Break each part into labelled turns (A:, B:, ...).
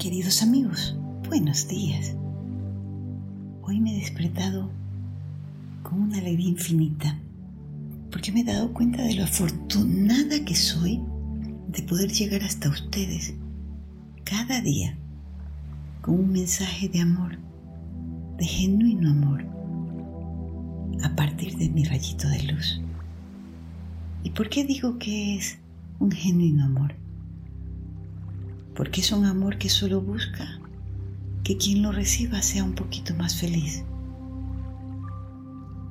A: Queridos amigos, buenos días. Hoy me he despertado con una alegría infinita porque me he dado cuenta de lo afortunada que soy de poder llegar hasta ustedes cada día con un mensaje de amor, de genuino amor, a partir de mi rayito de luz. ¿Y por qué digo que es un genuino amor? Porque es un amor que solo busca que quien lo reciba sea un poquito más feliz.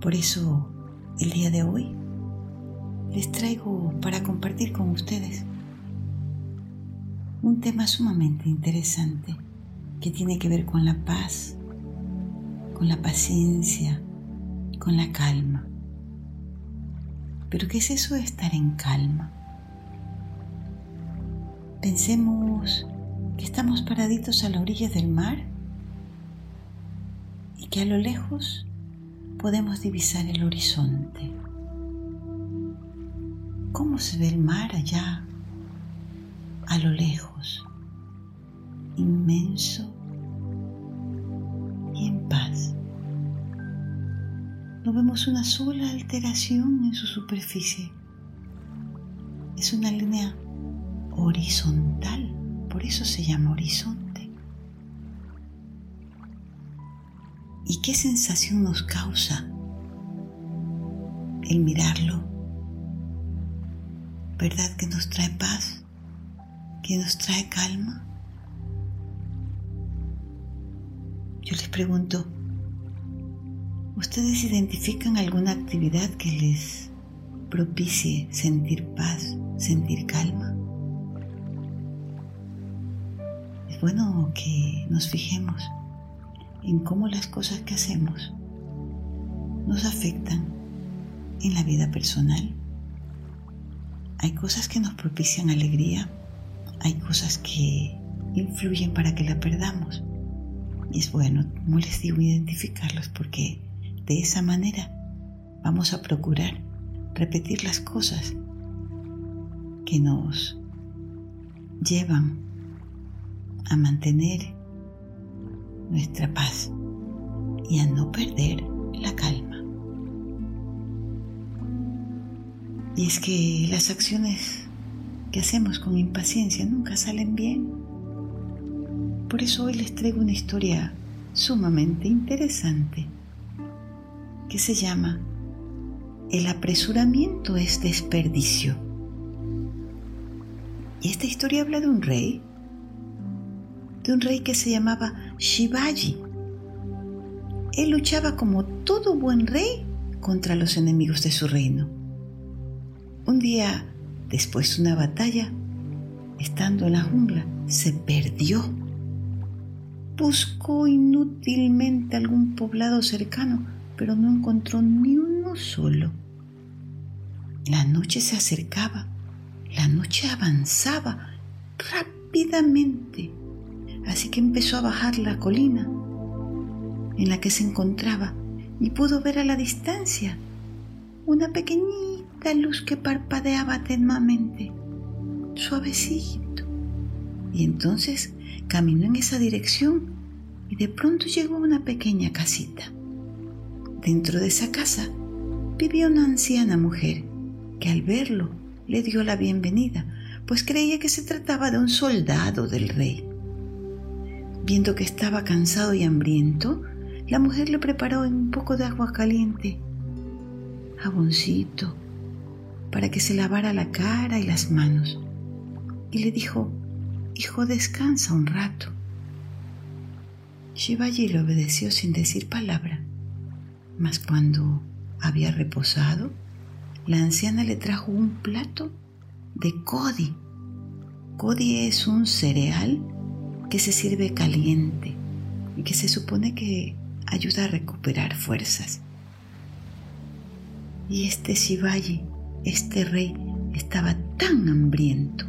A: Por eso, el día de hoy, les traigo para compartir con ustedes un tema sumamente interesante que tiene que ver con la paz, con la paciencia, con la calma. Pero ¿qué es eso de estar en calma? Pensemos que estamos paraditos a la orilla del mar y que a lo lejos podemos divisar el horizonte. ¿Cómo se ve el mar allá a lo lejos? Inmenso y en paz. No vemos una sola alteración en su superficie. Es una línea horizontal, por eso se llama horizonte. ¿Y qué sensación nos causa el mirarlo? ¿Verdad que nos trae paz? ¿Que nos trae calma? Yo les pregunto, ¿ustedes identifican alguna actividad que les propicie sentir paz, sentir calma? Bueno que nos fijemos en cómo las cosas que hacemos nos afectan en la vida personal. Hay cosas que nos propician alegría, hay cosas que influyen para que la perdamos. Y es bueno, como les digo, identificarlos porque de esa manera vamos a procurar repetir las cosas que nos llevan a mantener nuestra paz y a no perder la calma. Y es que las acciones que hacemos con impaciencia nunca salen bien. Por eso hoy les traigo una historia sumamente interesante que se llama El apresuramiento es desperdicio. Y esta historia habla de un rey de un rey que se llamaba Shivaji. Él luchaba como todo buen rey contra los enemigos de su reino. Un día, después de una batalla, estando en la jungla, se perdió. Buscó inútilmente algún poblado cercano, pero no encontró ni uno solo. La noche se acercaba, la noche avanzaba rápidamente Así que empezó a bajar la colina en la que se encontraba y pudo ver a la distancia una pequeñita luz que parpadeaba tenuamente, suavecito. Y entonces caminó en esa dirección y de pronto llegó a una pequeña casita. Dentro de esa casa vivía una anciana mujer que al verlo le dio la bienvenida, pues creía que se trataba de un soldado del rey. Viendo que estaba cansado y hambriento, la mujer le preparó un poco de agua caliente, jaboncito, para que se lavara la cara y las manos. Y le dijo, Hijo, descansa un rato. Shivaji le obedeció sin decir palabra, mas cuando había reposado, la anciana le trajo un plato de codi. Codi es un cereal que se sirve caliente y que se supone que ayuda a recuperar fuerzas. Y este Shivaji, este rey, estaba tan hambriento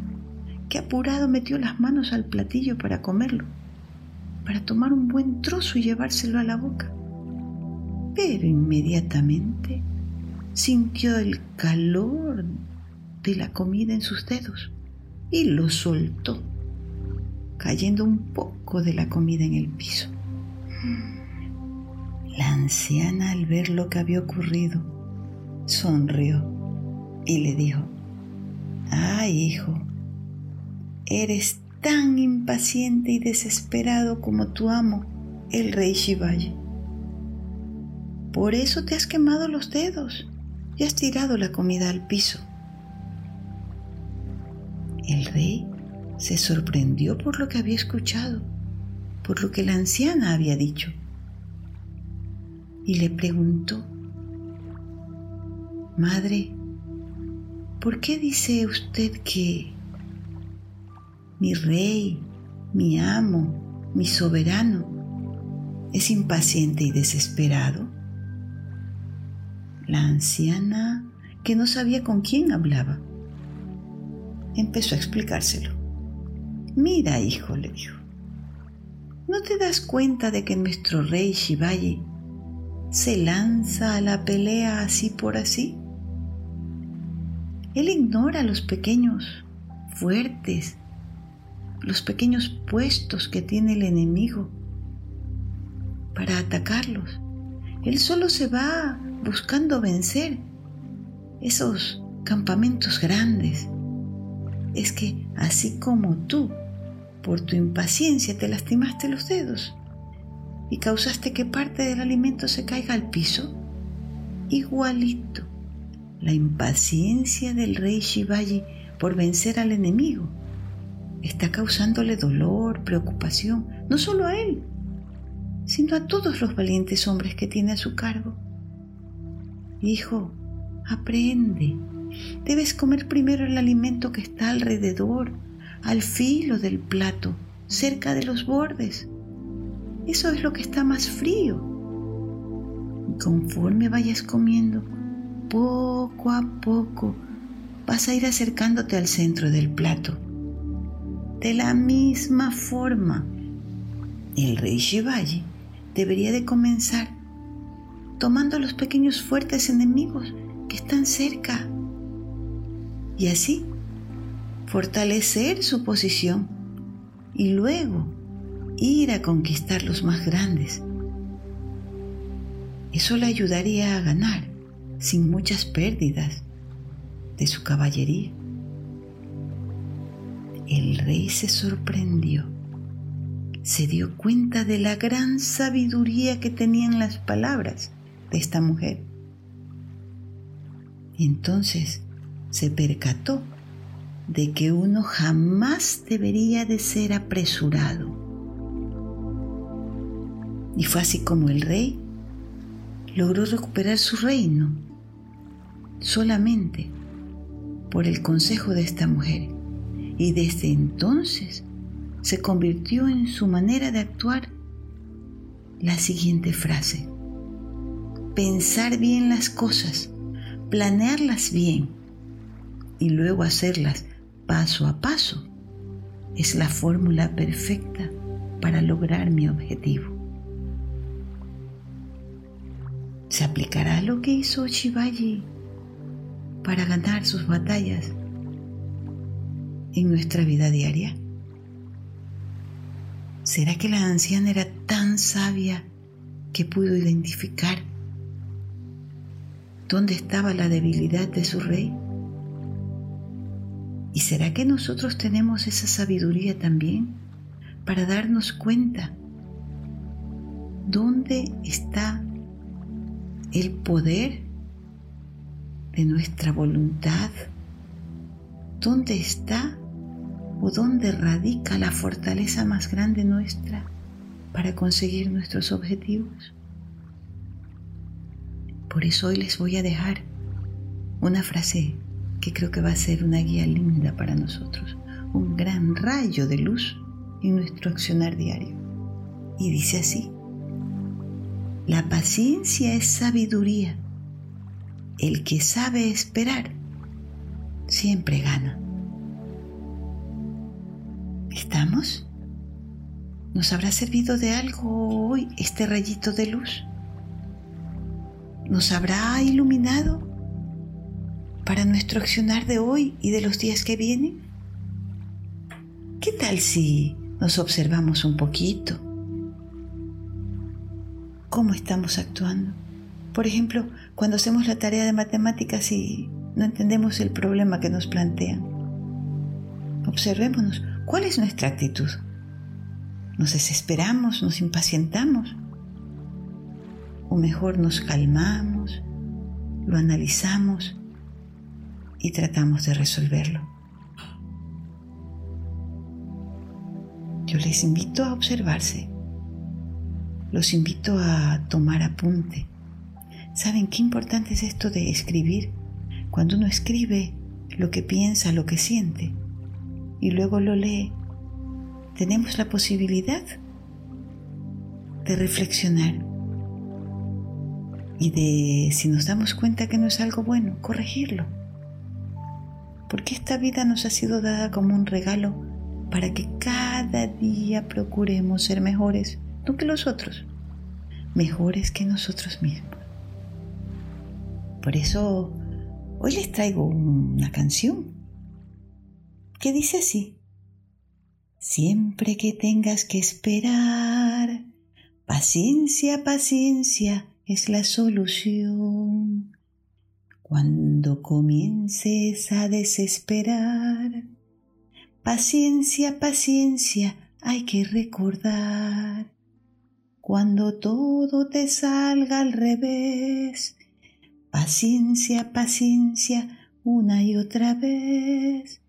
A: que apurado metió las manos al platillo para comerlo, para tomar un buen trozo y llevárselo a la boca. Pero inmediatamente sintió el calor de la comida en sus dedos y lo soltó cayendo un poco de la comida en el piso. La anciana al ver lo que había ocurrido, sonrió y le dijo, ay hijo, eres tan impaciente y desesperado como tu amo, el rey Shivaji. Por eso te has quemado los dedos y has tirado la comida al piso. El rey se sorprendió por lo que había escuchado, por lo que la anciana había dicho, y le preguntó, Madre, ¿por qué dice usted que mi rey, mi amo, mi soberano es impaciente y desesperado? La anciana, que no sabía con quién hablaba, empezó a explicárselo. Mira, hijo, le ¿no te das cuenta de que nuestro rey Shivaji se lanza a la pelea así por así? Él ignora los pequeños fuertes, los pequeños puestos que tiene el enemigo para atacarlos. Él solo se va buscando vencer esos campamentos grandes. Es que así como tú por tu impaciencia te lastimaste los dedos y causaste que parte del alimento se caiga al piso. Igualito, la impaciencia del rey Shivaji por vencer al enemigo está causándole dolor, preocupación, no solo a él, sino a todos los valientes hombres que tiene a su cargo. Hijo, aprende. Debes comer primero el alimento que está alrededor al filo del plato, cerca de los bordes. Eso es lo que está más frío. Y conforme vayas comiendo, poco a poco vas a ir acercándote al centro del plato. De la misma forma, el rey Shivaji debería de comenzar tomando a los pequeños fuertes enemigos que están cerca. Y así fortalecer su posición y luego ir a conquistar los más grandes. Eso le ayudaría a ganar sin muchas pérdidas de su caballería. El rey se sorprendió, se dio cuenta de la gran sabiduría que tenían las palabras de esta mujer. Entonces se percató de que uno jamás debería de ser apresurado. Y fue así como el rey logró recuperar su reino solamente por el consejo de esta mujer. Y desde entonces se convirtió en su manera de actuar la siguiente frase. Pensar bien las cosas, planearlas bien y luego hacerlas paso a paso es la fórmula perfecta para lograr mi objetivo. ¿Se aplicará lo que hizo Shivaji para ganar sus batallas en nuestra vida diaria? ¿Será que la anciana era tan sabia que pudo identificar dónde estaba la debilidad de su rey? ¿Y será que nosotros tenemos esa sabiduría también para darnos cuenta dónde está el poder de nuestra voluntad? ¿Dónde está o dónde radica la fortaleza más grande nuestra para conseguir nuestros objetivos? Por eso hoy les voy a dejar una frase que creo que va a ser una guía linda para nosotros, un gran rayo de luz en nuestro accionar diario. Y dice así, la paciencia es sabiduría. El que sabe esperar siempre gana. ¿Estamos? ¿Nos habrá servido de algo hoy este rayito de luz? ¿Nos habrá iluminado? Para nuestro accionar de hoy y de los días que vienen? ¿Qué tal si nos observamos un poquito. ¿Cómo estamos actuando? Por ejemplo, cuando hacemos la tarea de matemáticas y no entendemos el problema que nos plantean. Observémonos, ¿cuál es nuestra actitud? ¿Nos desesperamos, nos impacientamos? ¿O mejor nos calmamos, lo analizamos y tratamos de resolverlo? Yo les invito a observarse, los invito a tomar apunte. ¿Saben qué importante es esto de escribir? Cuando uno escribe lo que piensa, lo que siente, y luego lo lee, tenemos la posibilidad de reflexionar y de, si nos damos cuenta que no es algo bueno, corregirlo. Porque esta vida nos ha sido dada como un regalo para que cada día procuremos ser mejores, no que los otros, mejores que nosotros mismos. Por eso hoy les traigo una canción que dice así. Siempre que tengas que esperar, paciencia, paciencia es la solución. Cuando comiences a desesperar, paciencia, paciencia hay que recordar. Cuando todo te salga al revés, paciencia, paciencia una y otra vez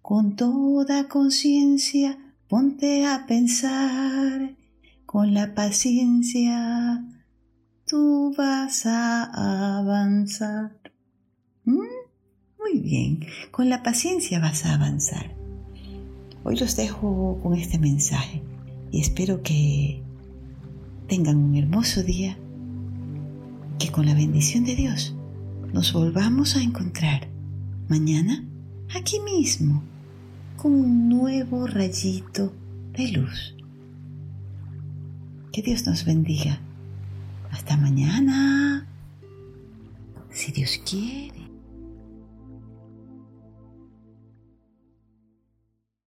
A: con toda conciencia ponte a pensar, con la paciencia tú vas a avanzar. ¿Mm? Muy bien, con la paciencia vas a avanzar. Hoy los dejo con este mensaje y espero que tengan un hermoso día, que con la bendición de Dios nos volvamos a encontrar mañana aquí mismo con un nuevo rayito de luz. Que Dios nos bendiga. Hasta mañana, si Dios quiere.